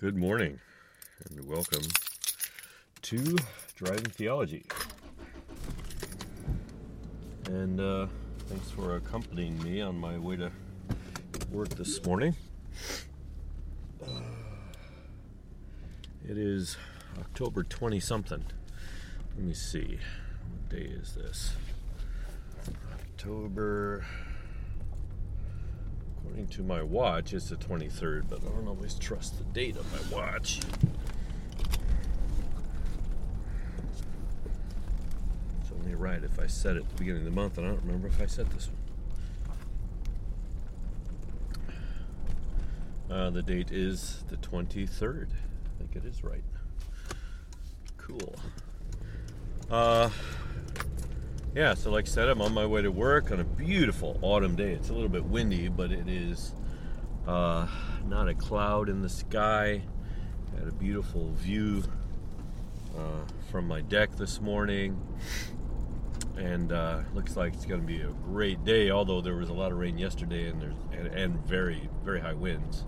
Good morning and welcome to Driving Theology. And uh, thanks for accompanying me on my way to work this morning. It is October 20 something. Let me see. What day is this? October. According to my watch, it's the 23rd, but I don't always trust the date of my watch. It's only right if I set it at the beginning of the month, and I don't remember if I set this one. Uh, the date is the 23rd. I think it is right. Cool. Uh, yeah, so like I said, I'm on my way to work on a beautiful autumn day. It's a little bit windy, but it is uh, not a cloud in the sky. Had a beautiful view uh, from my deck this morning, and uh, looks like it's going to be a great day. Although there was a lot of rain yesterday, and there's and, and very very high winds.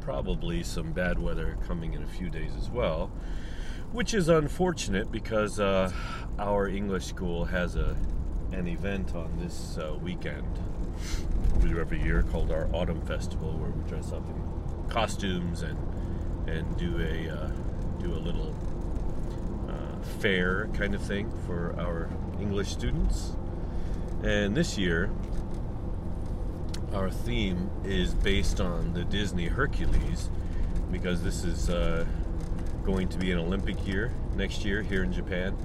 Probably some bad weather coming in a few days as well which is unfortunate because uh, our English school has a an event on this uh, weekend we do every year called our Autumn Festival, where we dress up in costumes and and do a uh, do a little uh, fair kind of thing for our English students. And this year, our theme is based on the Disney Hercules, because this is uh, going to be an Olympic year next year here in Japan.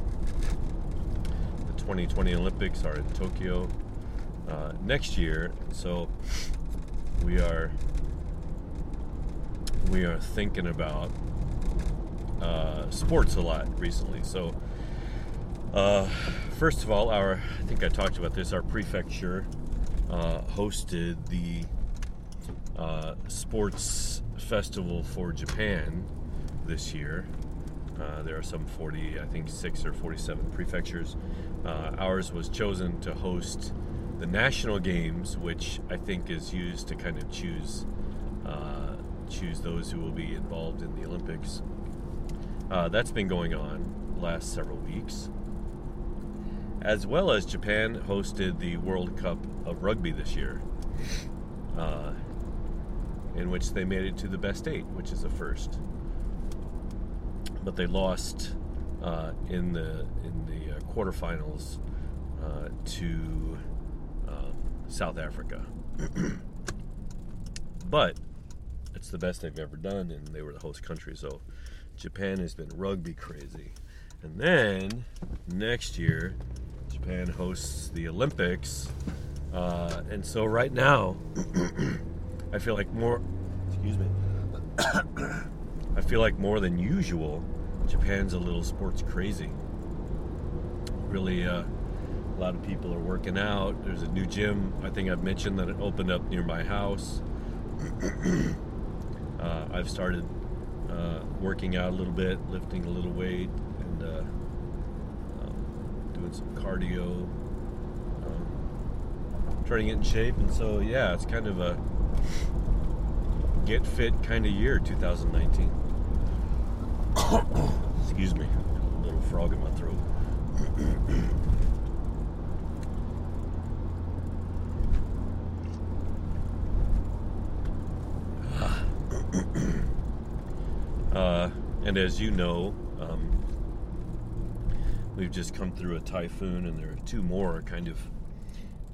The 2020 Olympics are in Tokyo uh, next year, so we are we are thinking about uh, sports a lot recently. So, uh, first of all, our I think I talked about this. Our prefecture uh, hosted the uh, sports festival for Japan this year. Uh, there are some 40, I think, six or 47 prefectures. Uh, ours was chosen to host the national games, which I think is used to kind of choose uh, choose those who will be involved in the Olympics. Uh, that's been going on last several weeks, as well as Japan hosted the World Cup of Rugby this year, uh, in which they made it to the best eight, which is a first but they lost uh, in the in the uh, quarterfinals uh, to um, South Africa. but it's the best they've ever done, and they were the host country. So Japan has been rugby crazy, and then next year Japan hosts the Olympics, uh, and so right now I feel like more. Excuse me. I feel like more than usual, Japan's a little sports crazy. Really, uh, a lot of people are working out. There's a new gym, I think I've mentioned that it opened up near my house. uh, I've started uh, working out a little bit, lifting a little weight, and uh, um, doing some cardio, um, trying to get in shape. And so, yeah, it's kind of a get fit kind of year, 2019. Excuse me, a little frog in my throat. uh, and as you know, um, we've just come through a typhoon, and there are two more kind of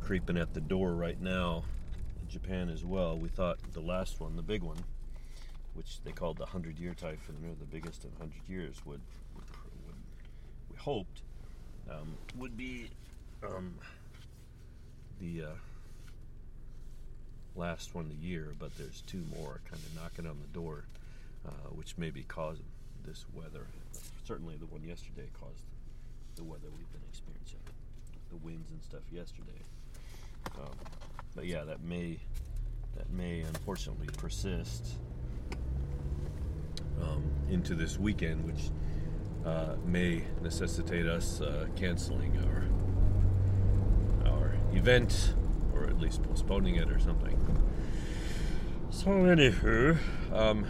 creeping at the door right now Japan as well. We thought the last one, the big one, which they called the hundred year typhoon, or the biggest in hundred years, would, would, would, we hoped um, would be um, the uh, last one of the year, but there's two more kind of knocking on the door, uh, which may be causing this weather. Certainly, the one yesterday caused the weather we've been experiencing, the winds and stuff yesterday. Um, but yeah, that may that may unfortunately persist um, into this weekend, which uh, may necessitate us uh, canceling our our event, or at least postponing it or something. So, anywho, um,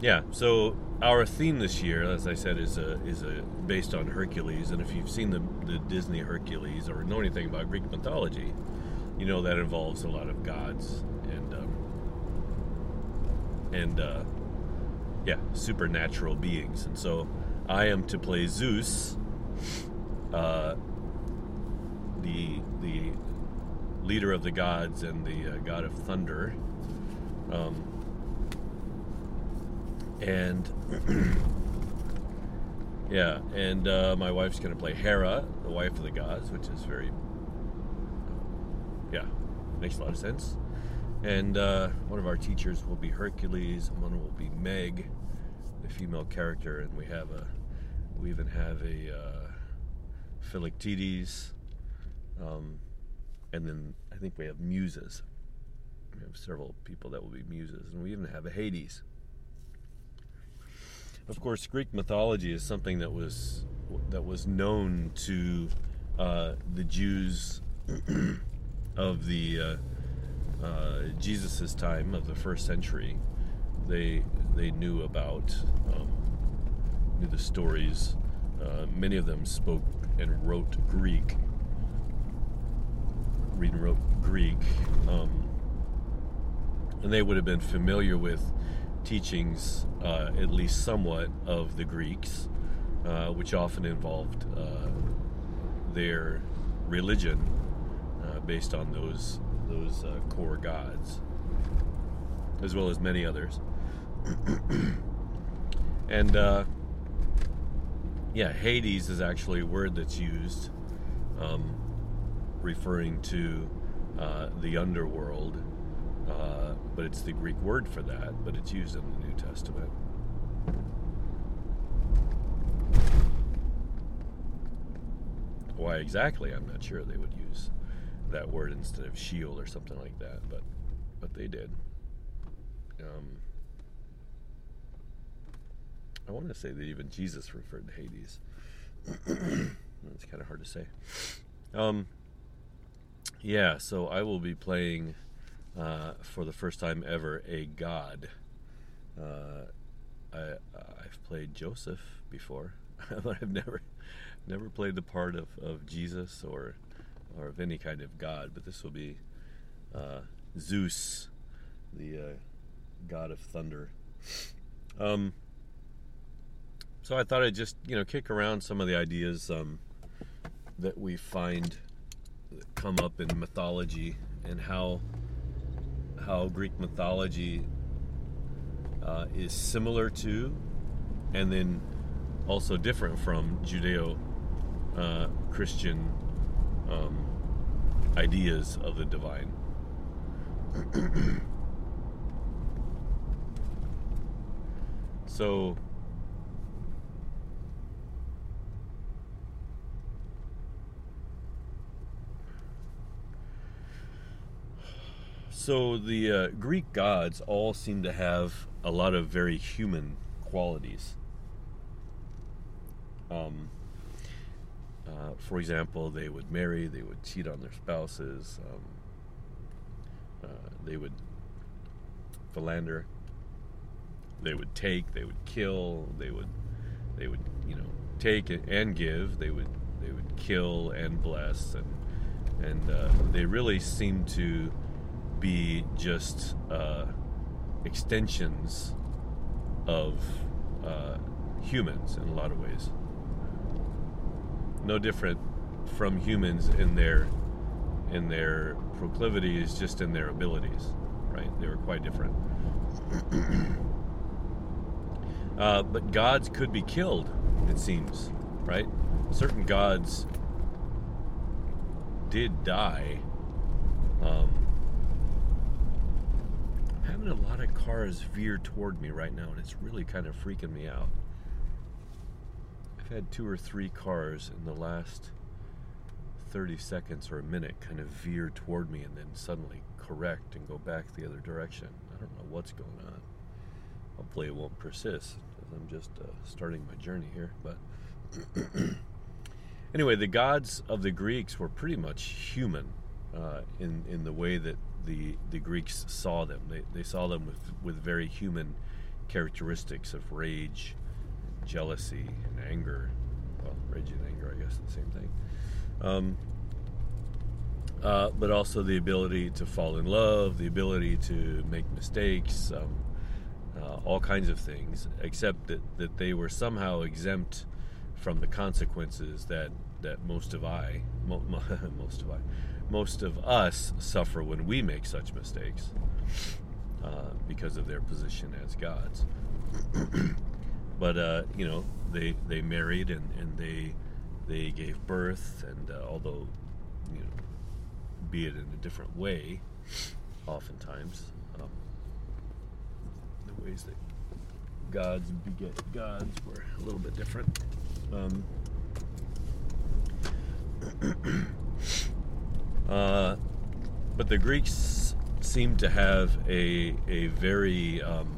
yeah, so our theme this year, as I said, is a, is a based on Hercules. And if you've seen the, the Disney Hercules or know anything about Greek mythology, you know that involves a lot of gods and um, and uh, yeah, supernatural beings. And so I am to play Zeus, uh, the the leader of the gods and the uh, god of thunder. Um, and yeah, and uh, my wife's going to play Hera, the wife of the gods, which is very yeah, makes a lot of sense. And uh, one of our teachers will be Hercules, and one will be Meg, the female character, and we have a we even have a uh, Philoctetes, um, and then I think we have muses. We have several people that will be muses, and we even have a Hades. Of course, Greek mythology is something that was that was known to uh, the Jews of the uh, uh, Jesus's time of the first century. They they knew about um, knew the stories. Uh, many of them spoke and wrote Greek. Read and wrote Greek, um, and they would have been familiar with teachings, uh, at least somewhat, of the Greeks, uh, which often involved uh, their religion based on those those uh, core gods, as well as many others. and uh, yeah, Hades is actually a word that's used, um, referring to uh, the underworld, uh, but it's the Greek word for that, but it's used in the New Testament. Why exactly? I'm not sure they would use that word instead of Sheol or something like that, but but they did. Um, I want to say that even Jesus referred to Hades. it's kind of hard to say. Um, yeah, so I will be playing uh, for the first time ever a god. Uh, I, I've played Joseph before, but I've never never played the part of, of Jesus or or of any kind of god, but this will be uh, Zeus, the uh, god of thunder. Um, so I thought I'd just you know kick around some of the ideas um, that we find that come up in mythology and how how Greek mythology uh, is similar to, and then also different from Judeo uh, Christian um, ideas of the divine. so, so the uh, Greek gods all seem to have a lot of very human qualities. Um, uh, for example, they would marry, they would cheat on their spouses, um, uh, they would philander, they would take, they would kill, they would, they would, you know, take and give. They would, they would kill and bless, and and uh, they really seem to be just uh, extensions of uh, humans in a lot of ways no different from humans in their in their proclivities, just in their abilities. Right? They were quite different. uh, but gods could be killed. It seems, right? Certain gods did die. Um, having a lot of cars veer toward me right now, and it's really kind of freaking me out. I've had two or three cars in the last 30 seconds or a minute kind of veer toward me and then suddenly correct and go back the other direction. I don't know what's going on. Hopefully, it won't persist because I'm just uh, starting my journey here. But anyway, the gods of the Greeks were pretty much human uh, in in the way that the the Greeks saw them. They they saw them with with very human characteristics of rage, jealousy, and anger. Well, rage and anger, I guess, the same thing. Um, uh, but also the ability to fall in love, the ability to make mistakes, um, uh, all kinds of things, except that, that they were somehow exempt from the consequences that, that most of I, mo- most of I, most of us suffer when we make such mistakes uh, because of their position as gods. but uh, you know, they they married and, and they they gave birth, and uh, although you know, be it in a different way, oftentimes um, the ways that gods beget gods were a little bit different. Um, uh, but the Greeks seem to have a a very um,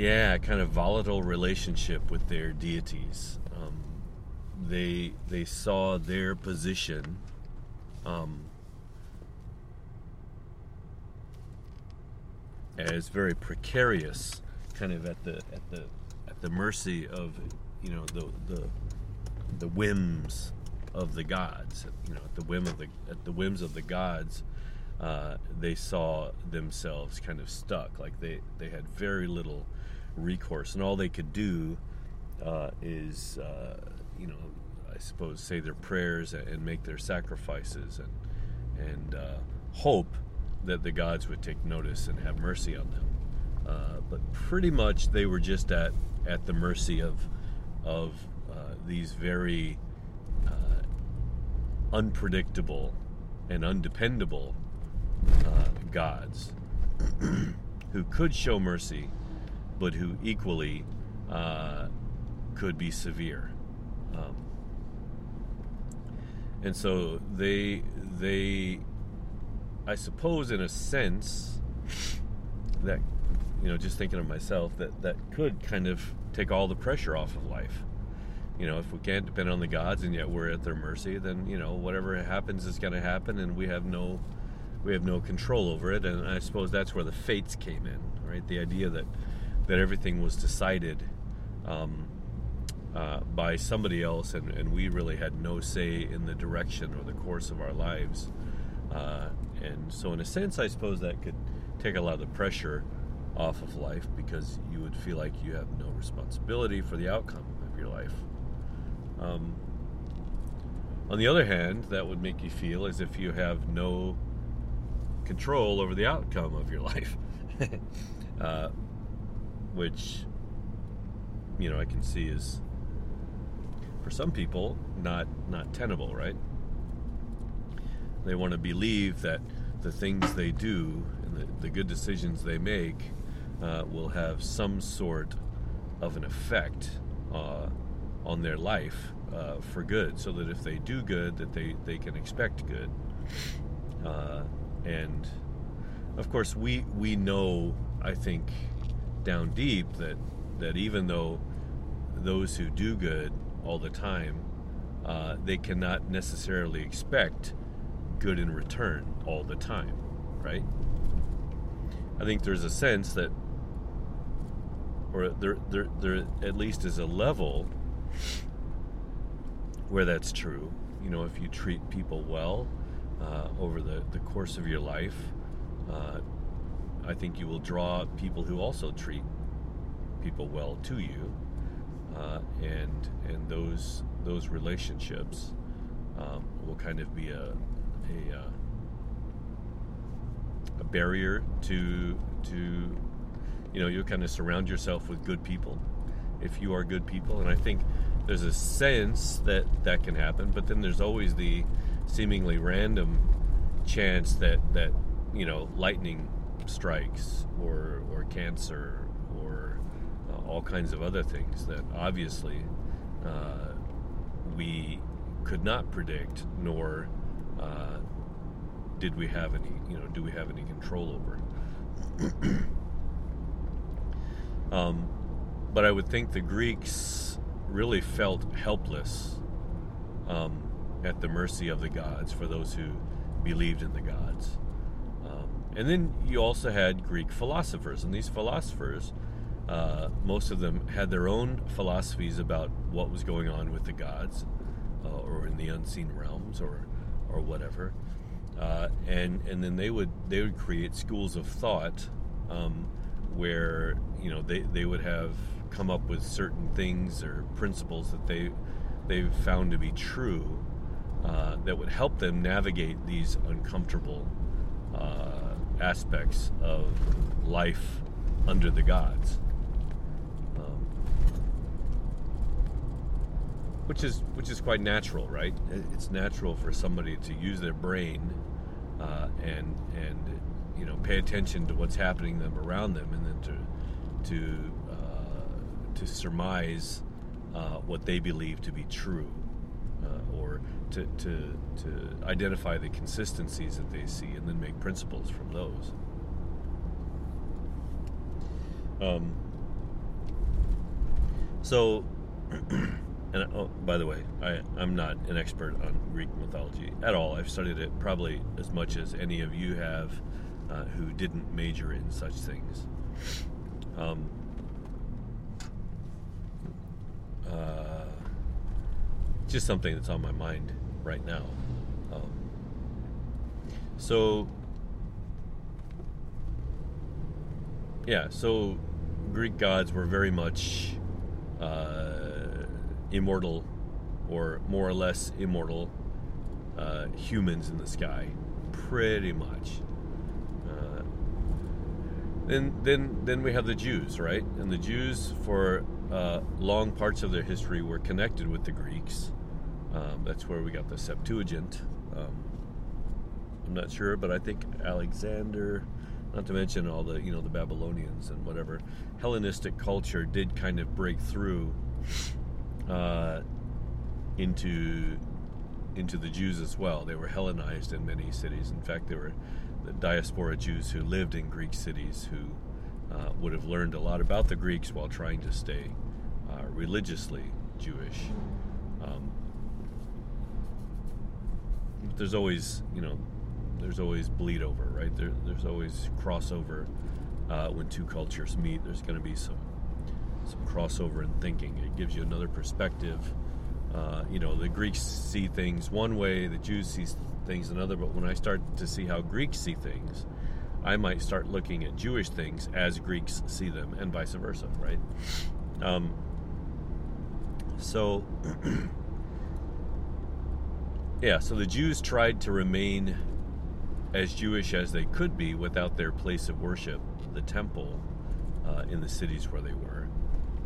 yeah, kind of volatile relationship with their deities. Um, they they saw their position um, as very precarious, kind of at the at the at the mercy of you know the the the whims of the gods. You know, at the whim of the at the whims of the gods, uh, they saw themselves kind of stuck. Like they they had very little recourse, and all they could do uh, is, uh, you know, I suppose, say their prayers and make their sacrifices and and uh, hope that the gods would take notice and have mercy on them. Uh, but pretty much they were just at at the mercy of of uh, these very unpredictable and undependable gods who could show mercy but who equally uh, could be severe. Um, and so they they I suppose in a sense that you know just thinking of myself that that could kind of take all the pressure off of life. You know, if we can't depend on the gods and yet we're at their mercy, then you know whatever happens is going to happen, and we have no we have no control over it. And I suppose that's where the fates came in, right? The idea that that everything was decided um, uh, by somebody else, and, and, we really had no say in the direction or the course of our lives. Uh, and so, in a sense, I suppose that could take a lot of the pressure off of life because you would feel like you have no responsibility for the outcome of your life. Um, on the other hand, that would make you feel as if you have no control over the outcome of your life. uh, which you know I can see is for some people not not tenable, right? They want to believe that the things they do and the, the good decisions they make uh, will have some sort of an effect uh, on their life uh, for good, so that if they do good, that they they can expect good. And of course, we we know I think down deep that that even though those who do good all the time, uh, they cannot necessarily expect good in return all the time, right? I think there's a sense that, or there, there, there at least is a level where that's true. You know, if you treat people well uh, over the, the course of your life, uh, I think you will draw people who also treat people well to you, uh, and and those those relationships um, will kind of be a a, uh, a barrier to to you know you'll kind of surround yourself with good people if you are good people, and I think there's a sense that that can happen, but then there's always the seemingly random chance that that you know lightning strikes or or cancer or uh, all kinds of other things that obviously uh, we could not predict nor uh, did we have any you know do we have any control over. Um, but I would think the Greeks really felt helpless um, at the mercy of the gods for those who believed in the gods. Um, and then you also had Greek philosophers, and these philosophers, uh, most of them had their own philosophies about what was going on with the gods, uh, or in the unseen realms, or or whatever. Uh, and and then they would they would create schools of thought um, where you know they, they would have come up with certain things or principles that they they found to be true uh, that would help them navigate these uncomfortable uh, aspects of life under the gods. Um, which is which is quite natural, right? It's natural for somebody to use their brain uh, and and you know pay attention to what's happening them around them, and then to to uh, to surmise uh, what they believe to be true, uh, or to, to to identify the consistencies that they see, and then make principles from those. Um, so, and oh, by the way, I, I'm not an expert on Greek mythology at all. I've studied it probably as much as any of you have uh, who didn't major in such things. Um, uh, just something that's on my mind right now. Um, so, yeah, so Greek gods were very much uh, immortal, or more or less immortal uh, humans in the sky, pretty much. Uh, then, then, then we have the Jews, right? And the Jews, for uh, long parts of their history, were connected with the Greeks. Um, that's where we got the Septuagint. Um, I'm not sure, but I think Alexander not to mention all the you know the Babylonians and whatever Hellenistic culture did kind of break through uh, into into the Jews as well. They were Hellenized in many cities. In fact, there were the diaspora Jews who lived in Greek cities who uh, would have learned a lot about the Greeks while trying to stay uh, religiously Jewish. Um, there's always, you know, there's always bleed over, right? There, there's always crossover uh, when two cultures meet. There's going to be some some crossover in thinking. It gives you another perspective. Uh, you know, the Greeks see things one way, the Jews see things another. But when I start to see how Greeks see things, I might start looking at Jewish things as Greeks see them, and vice versa, right? Um, so, yeah, so the Jews tried to remain as Jewish as they could be without their place of worship, the temple, uh, in the cities where they were,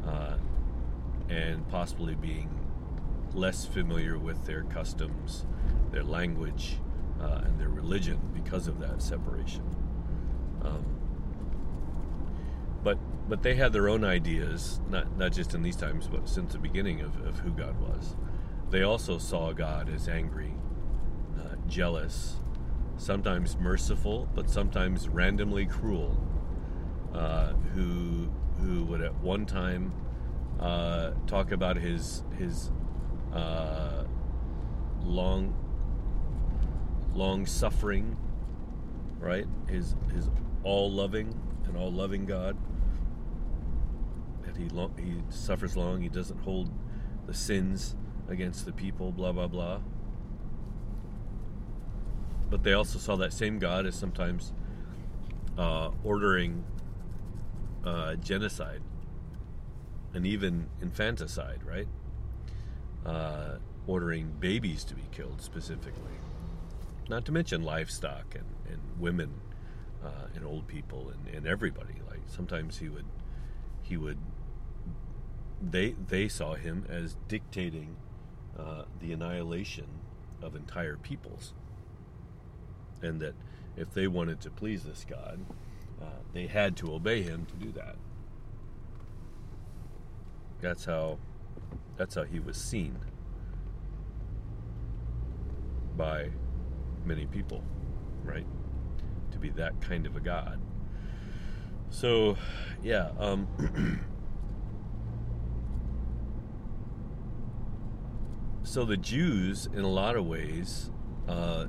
uh, and possibly being less familiar with their customs, their language, uh, and their religion because of that separation. Um, but but they had their own ideas, not not just in these times, but since the beginning of, of who God was. They also saw God as angry, uh, jealous, sometimes merciful, but sometimes randomly cruel, uh, who who would at one time uh, talk about his his uh, long long suffering, right? His his all loving and all loving God. That he long, he suffers long. He doesn't hold the sins against the people. Blah blah blah but they also saw that same God as sometimes uh, ordering uh, genocide and even infanticide, right? Uh, ordering babies to be killed specifically. Not to mention livestock and, and women uh, and old people and, and everybody. Like sometimes he would, he would. They they saw him as dictating uh, the annihilation of entire peoples and that if they wanted to please this God, uh, they had to obey Him to do that. That's how. That's how he was seen by many people, right? To be that kind of a God. So, yeah. Um, so the Jews, in a lot of ways, uh,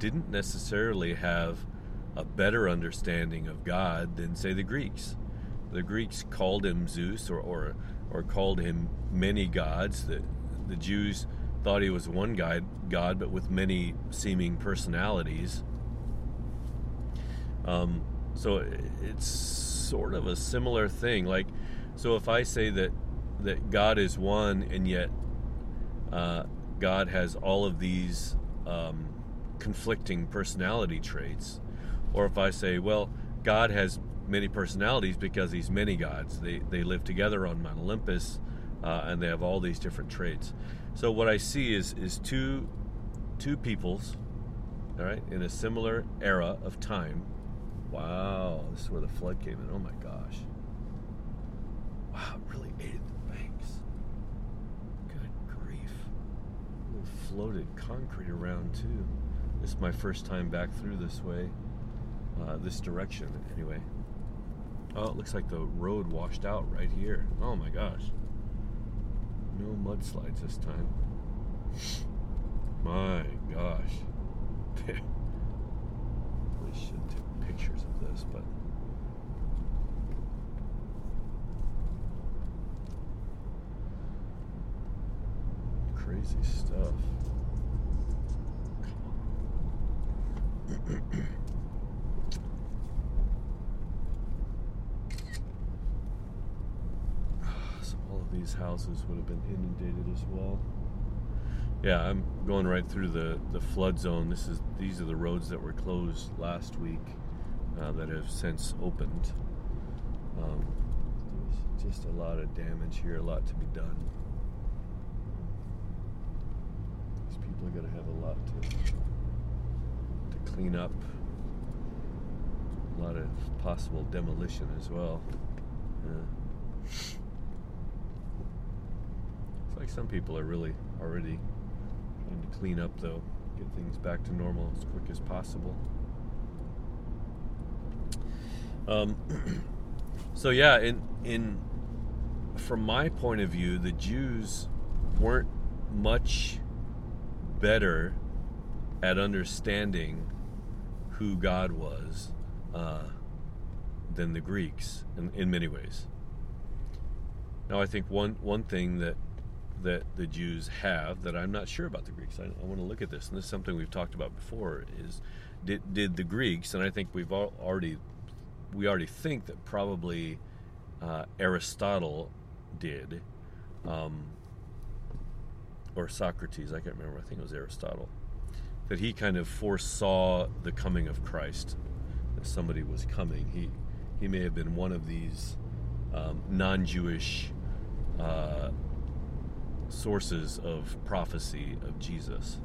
didn't necessarily have a better understanding of God than, say, the Greeks. The Greeks called him Zeus or, or, or called him many gods. The, the Jews thought he was one God, God, but with many seeming personalities. Um, so it's sort of a similar thing. Like, so if I say that that God is one, and yet uh, God has all of these um, conflicting personality traits, or if I say, well, God has many personalities because he's many gods. They they live together on Mount Olympus, uh, and they have all these different traits. So what I see is is two two peoples, all right, in a similar era of time. Wow, this is where the flood came in. Oh my gosh. Wow, it really ate the banks. Good grief. Floated concrete around too. This is my first time back through this way, uh, this direction anyway. Oh, it looks like the road washed out right here. Oh my gosh. No mudslides this time. My gosh. really should take pictures of this, but. Crazy stuff. So all of these houses would have been inundated as well. Yeah, I'm going right through the, the flood zone. This is these are the roads that were closed last week uh, that have since opened. Um, there's just a lot of damage here, a lot to be done. These people are going to have a lot to to clean up. A lot of possible demolition as well. Yeah like some people are really already trying to clean up, though, get things back to normal as quick as possible. Um, so yeah, in in from my point of view, the Jews weren't much better at understanding who God was uh, than the Greeks in, in many ways. Now, I think one one thing that that the Jews have that I'm not sure about the Greeks. I, I want to look at this, and this is something we've talked about before. Is did did the Greeks, and I think we've already we already think that probably uh, Aristotle did, um, or Socrates. I can't remember. I think it was Aristotle that he kind of foresaw the coming of Christ, that somebody was coming. He he may have been one of these um, non-Jewish. Uh, sources of prophecy of Jesus.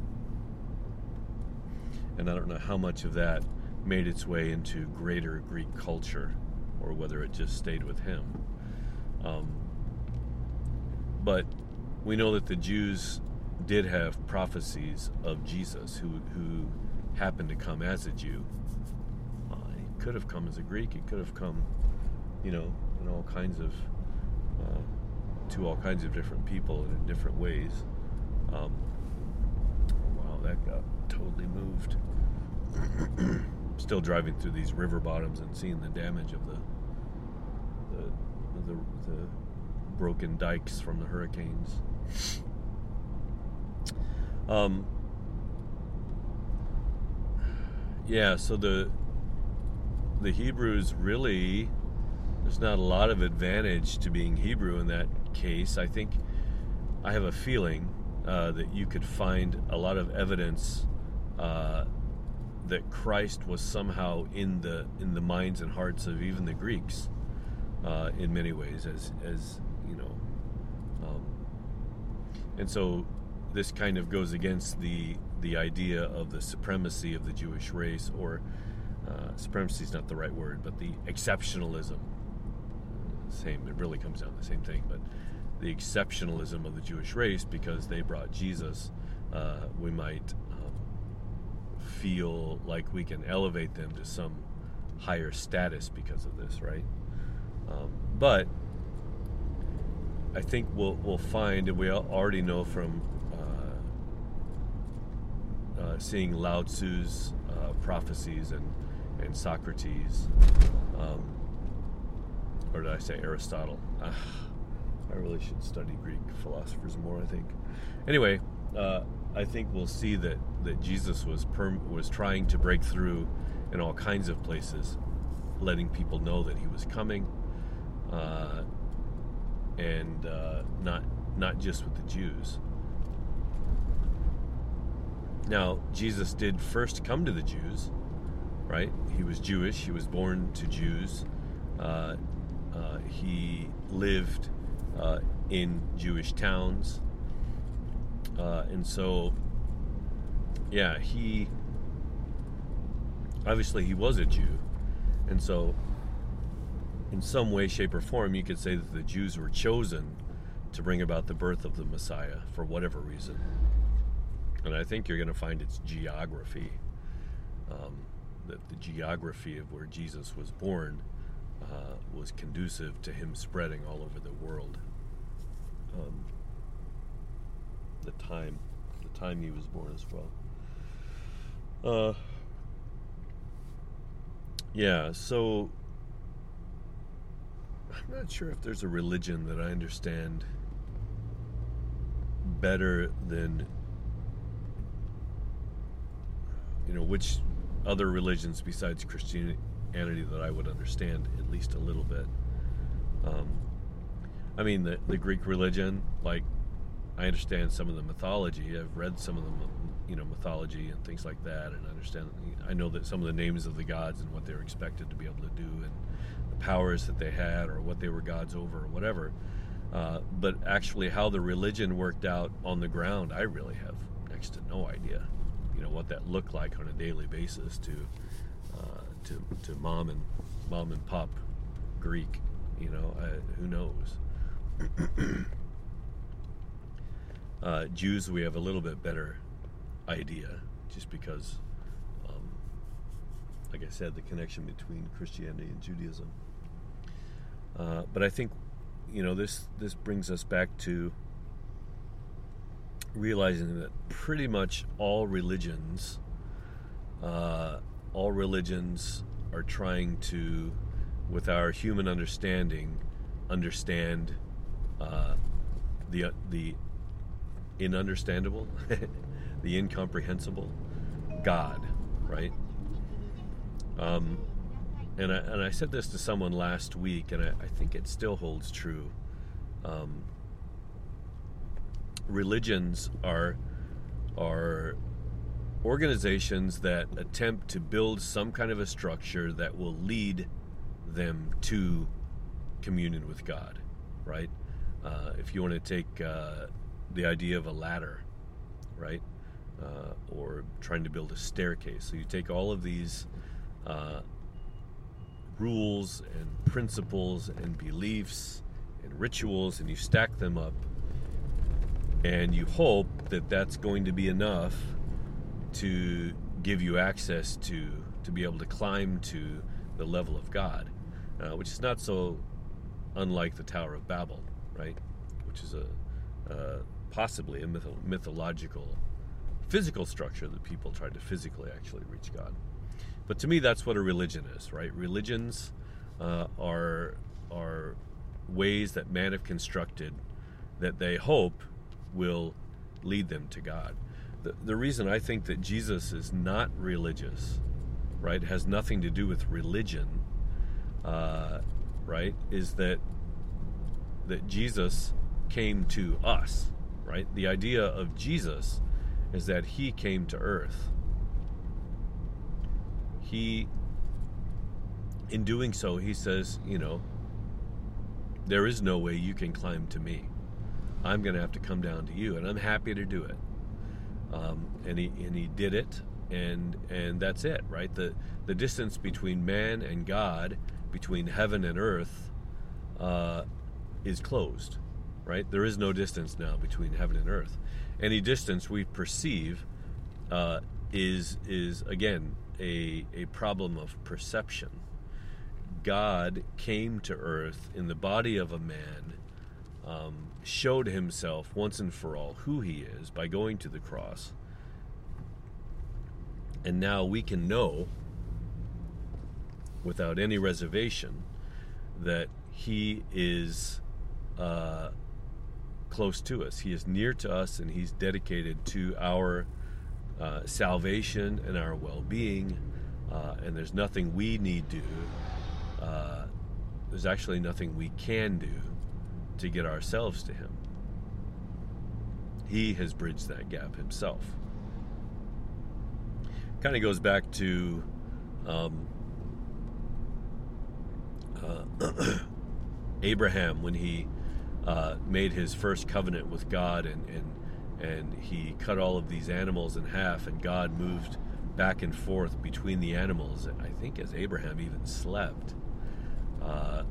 And I don't know how much of that made its way into greater Greek culture or whether it just stayed with him. Um, but we know that the Jews did have prophecies of Jesus who, who happened to come as a Jew. Uh, he could have come as a Greek, he could have come, you know, in all kinds of. Uh, to all kinds of different people and in different ways. Um, wow, that got totally moved. Still driving through these river bottoms and seeing the damage of the the, the, the broken dikes from the hurricanes. Um, yeah, so the the Hebrews really there's not a lot of advantage to being Hebrew in that case, I think I have a feeling uh, that you could find a lot of evidence uh, that Christ was somehow in the in the minds and hearts of even the Greeks uh, in many ways, as as you know, um, and so this kind of goes against the the idea of the supremacy of the Jewish race, or uh, supremacy is not the right word, but the exceptionalism same. It really comes down to the same thing. But the exceptionalism of the Jewish race, because they brought Jesus, uh, we might um, feel like we can elevate them to some higher status because of this, right? Um, but I think we'll we'll find, and we already know from seeing Lao Tzu's uh, prophecies and and Socrates. Um, or did I say Aristotle? Ah, I really should study Greek philosophers more. I think. Anyway, uh, I think we'll see that that Jesus was was trying to break through in all kinds of places, letting people know that he was coming, uh, and uh, not not just with the Jews. Now, Jesus did first come to the Jews, right? He was Jewish. He was born to Jews. Uh, uh, he lived uh, in Jewish towns. Uh, and so, yeah, he obviously he was a Jew. And so, in some way, shape, or form, you could say that the Jews were chosen to bring about the birth of the Messiah for whatever reason. And I think you're going to find its geography, um, that the geography of where Jesus was born uh, was conducive to him spreading all over the world. Um, the time, the time he was born as well. Uh, yeah, so I'm not sure if there's a religion that I understand better than you know which other religions besides Christianity that I would understand at least a little bit. Um, I mean the the Greek religion, like I understand some of the mythology. I've read some of the you know mythology and things like that, and understand. I know that some of the names of the gods and what they were expected to be able to do, and the powers that they had, or what they were gods over, or whatever. Uh, but actually, how the religion worked out on the ground, I really have next to no idea. What that looked like on a daily basis to uh, to to mom and mom and pop Greek. You know, who knows. uh, Jews, we have a little bit better idea, just because, um, like I said, the connection between Christianity and Judaism. Uh, but I think you know this this brings us back to realizing that pretty much all religions uh, all religions are trying to with our human understanding understand uh, the the inunderstandable the incomprehensible God right um, and I, and I said this to someone last week, and I, I think it still holds true. Um, religions are are organizations that attempt to build some kind of a structure that will lead them to communion with God, right? Uh, if you want to take uh, the idea of a ladder, right, uh, or trying to build a staircase, so you take all of these uh, rules and principles and beliefs and rituals and you stack them up and you hope that that's going to be enough to give you access to to be able to climb to the level of God, uh, which is not so unlike the Tower of Babel, right? Which is a uh, possibly a myth- mythological, physical structure that people tried to physically actually reach God. But to me, that's what a religion is, right? Religions uh, are are ways that man have constructed that they hope will lead them to God. The, the reason I think that Jesus is not religious, right, has nothing to do with religion, uh, right, is that that Jesus came to us, right? The idea of Jesus is that he came to earth he, in doing so, he says, you know, there is no way you can climb to me. I'm going to have to come down to you, and I'm happy to do it. Um, and he and he did it, and and that's it, right? The the distance between man and God, between heaven and earth, uh, is closed, right? There is no distance now between heaven and earth. Any distance we perceive uh, is is again a, a problem of perception. God came to earth in the body of a man, um, showed himself once and for all who he is by going to the cross. And now we can know without any reservation that He is uh, close to us. He is near to us, and He's dedicated to our uh, salvation and our well-being. Uh, and there's nothing we need do. Uh, there's actually nothing we can do to get ourselves to Him. He has bridged that gap Himself. Kind of goes back to um, uh, Abraham when he uh, made his first covenant with God and, and and he cut all of these animals in half and God moved back and forth between the animals I think as Abraham even slept uh,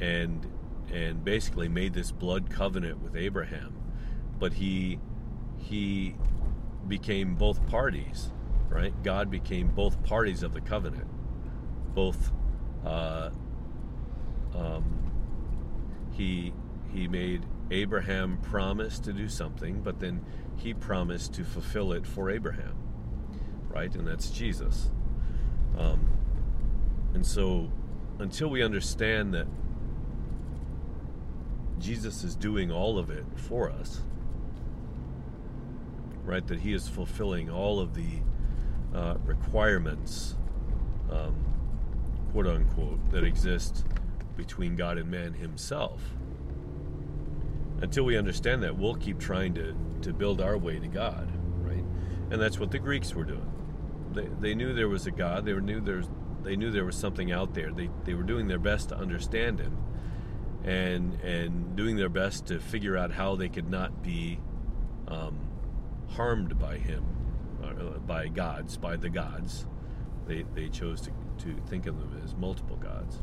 and and basically made this blood covenant with Abraham but he he became both parties right God became both parties of the covenant both uh, um, he he made Abraham promise to do something, but then he promised to fulfill it for Abraham, right? And that's Jesus. Um, and so, until we understand that Jesus is doing all of it for us, right? That he is fulfilling all of the uh, requirements, um, quote unquote, that exist between God and man himself. Until we understand that, we'll keep trying to, to build our way to God, right? And that's what the Greeks were doing. They, they knew there was a God. They knew there's they knew there was something out there. They, they were doing their best to understand him and and doing their best to figure out how they could not be um, harmed by him, uh, by gods, by the gods. They, they chose to, to think of them as multiple gods.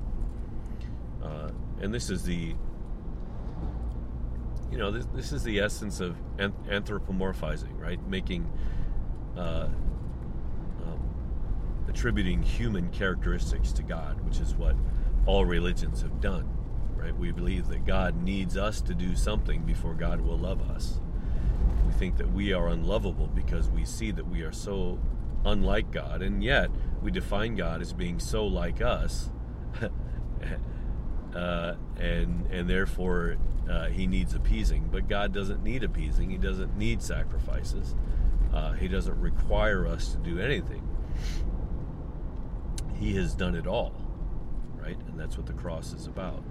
Uh, and this is the, you know, this, this is the essence of anthropomorphizing, right? Making, uh, um, attributing human characteristics to God, which is what all religions have done, right? We believe that God needs us to do something before God will love us. We think that we are unlovable because we see that we are so unlike God, and yet we define God as being so like us uh, and and therefore uh, he needs appeasing. But God doesn't need appeasing. He doesn't need sacrifices. Uh, he doesn't require us to do anything. He has done it all, right? And that's what the cross is about.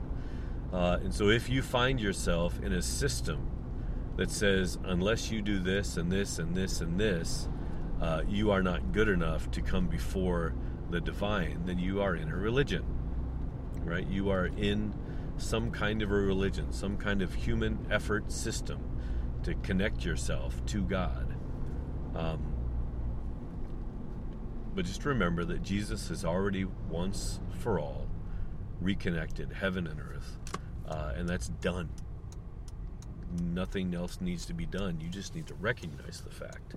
Uh, and so, if you find yourself in a system that says, unless you do this and this and this and this, uh, you are not good enough to come before the divine, then you are in a religion right? You are in some kind of a religion, some kind of human effort system to connect yourself to God. Um, but just remember that Jesus has already once for all reconnected heaven and earth, uh, and that's done. Nothing else needs to be done. You just need to recognize the fact,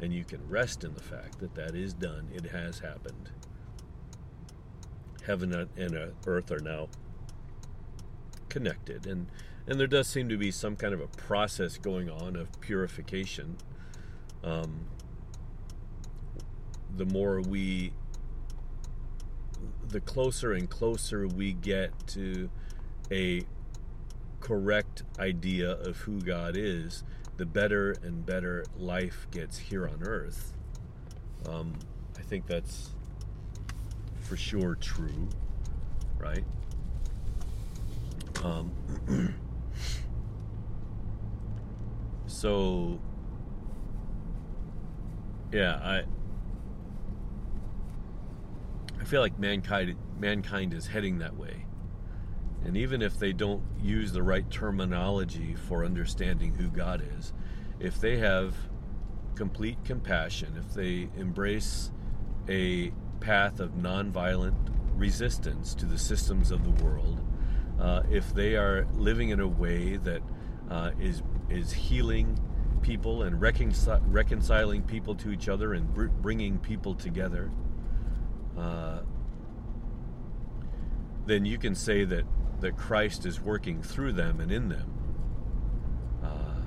and you can rest in the fact that that is done. It has happened heaven and earth are now connected and and there does seem to be some kind of a process going on of purification um, the more we the closer and closer we get to a correct idea of who God is, the better and better life gets here on earth. Um, I think that's for sure true, right? Um, so, yeah, I I feel like mankind mankind is heading that way. And even if they don't use the right terminology for understanding who God is, if they have complete compassion, if they embrace a path of nonviolent resistance to the systems of the world, uh, if they are living in a way that uh, is is healing people and reconcil- reconciling people to each other and br- bringing people together, uh, then you can say that that Christ is working through them and in them. Uh,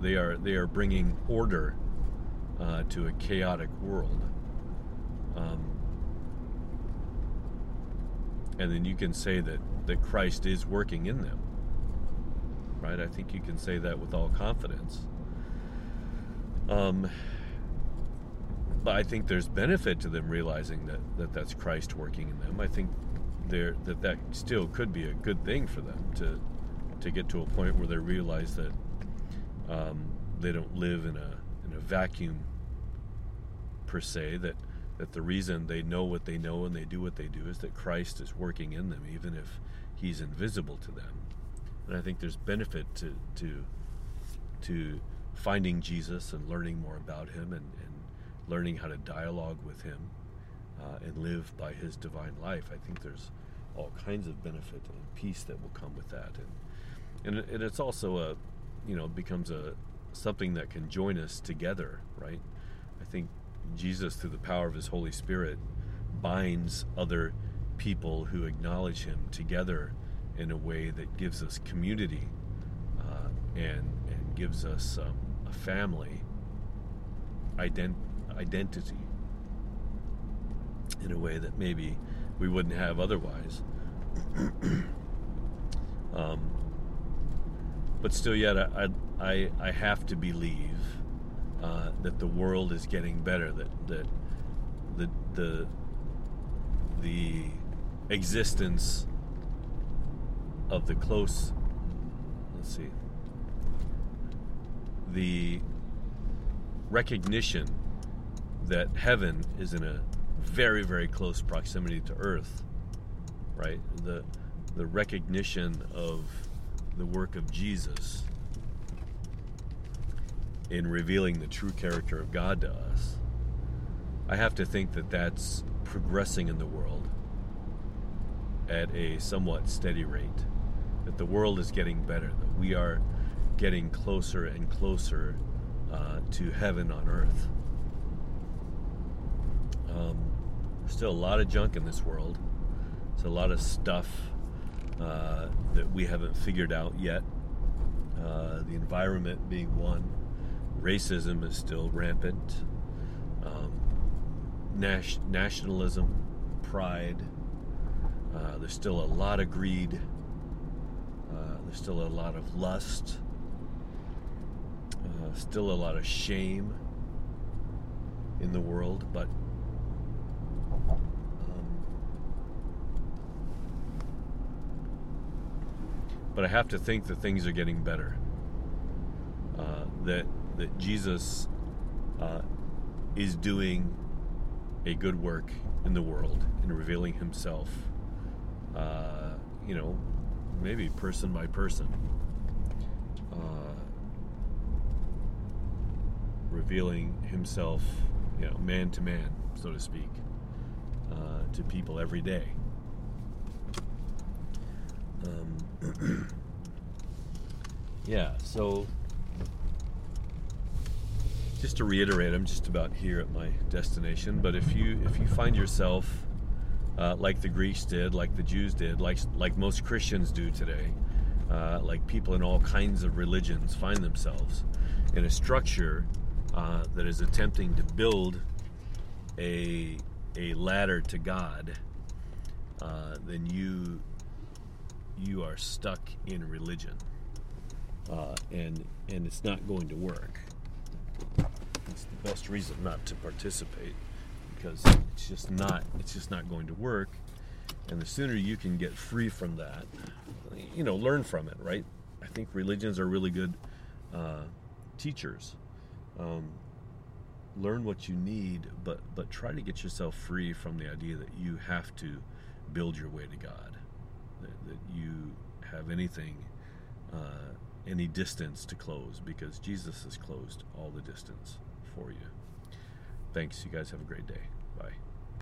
they are they are bringing order uh, to a chaotic world. Um, and then you can say that that Christ is working in them. Right? I think you can say that with all confidence. Um, but I think there's benefit to them realizing that, that that's Christ working in them. I think there that that still could be a good thing for them to to get to a point where they realize that um, they don't live in a in a vacuum per se. That that the reason they know what they know and they do what they do is that Christ is working in them, even if He's invisible to them. And I think there's benefit to to to finding Jesus and learning more about Him and, and learning how to dialogue with Him uh, and live by His divine life. I think there's all kinds of benefit and peace that will come with that, and and, and it's also a you know becomes a something that can join us together, right? I think Jesus, through the power of His Holy Spirit, binds other people who acknowledge Him together in a way that gives us community uh, and and gives us um, a family ident- identity in a way that maybe we wouldn't have otherwise. um, but still, yet I, I I have to believe uh, that the world is getting better. That that the the the existence of the close. Let's see. The recognition that heaven is in a very very close proximity to earth right? The the recognition of the work of Jesus in revealing the true character of God to us i have to think that that's progressing in the world at a somewhat steady rate that the world is getting better that we are getting closer and closer uh, to heaven on earth. Um, still a lot of junk in this world. It's a lot of stuff uh, that we haven't figured out yet. Uh, the environment being one, racism is still rampant. Um, nas- nationalism, pride. Uh, there's still a lot of greed. Uh, there's still a lot of lust. Uh, still a lot of shame in the world, but but I have to think that things are getting better. Uh, that that Jesus uh, is doing a good work in the world in revealing Himself. Uh, you know, maybe person by person, uh, revealing Himself, you know, man to man, so to speak, uh, to people every day. Um, yeah, so just to reiterate, I'm just about here at my destination. But if you if you find yourself uh, like the Greeks did, like the Jews did, like like most Christians do today, uh, like people in all kinds of religions find themselves in a structure uh, that is attempting to build a a ladder to God, uh, then you you are stuck in religion, uh, and and it's not going to work. It's the best reason not to participate because it's just not it's just not going to work. And the sooner you can get free from that, you know, learn from it, right? I think religions are really good uh, teachers. Um, learn what you need, but but try to get yourself free from the idea that you have to build your way to God that, that you have anything, uh, any distance to close because Jesus has closed all the distance for you. Thanks. You guys have a great day.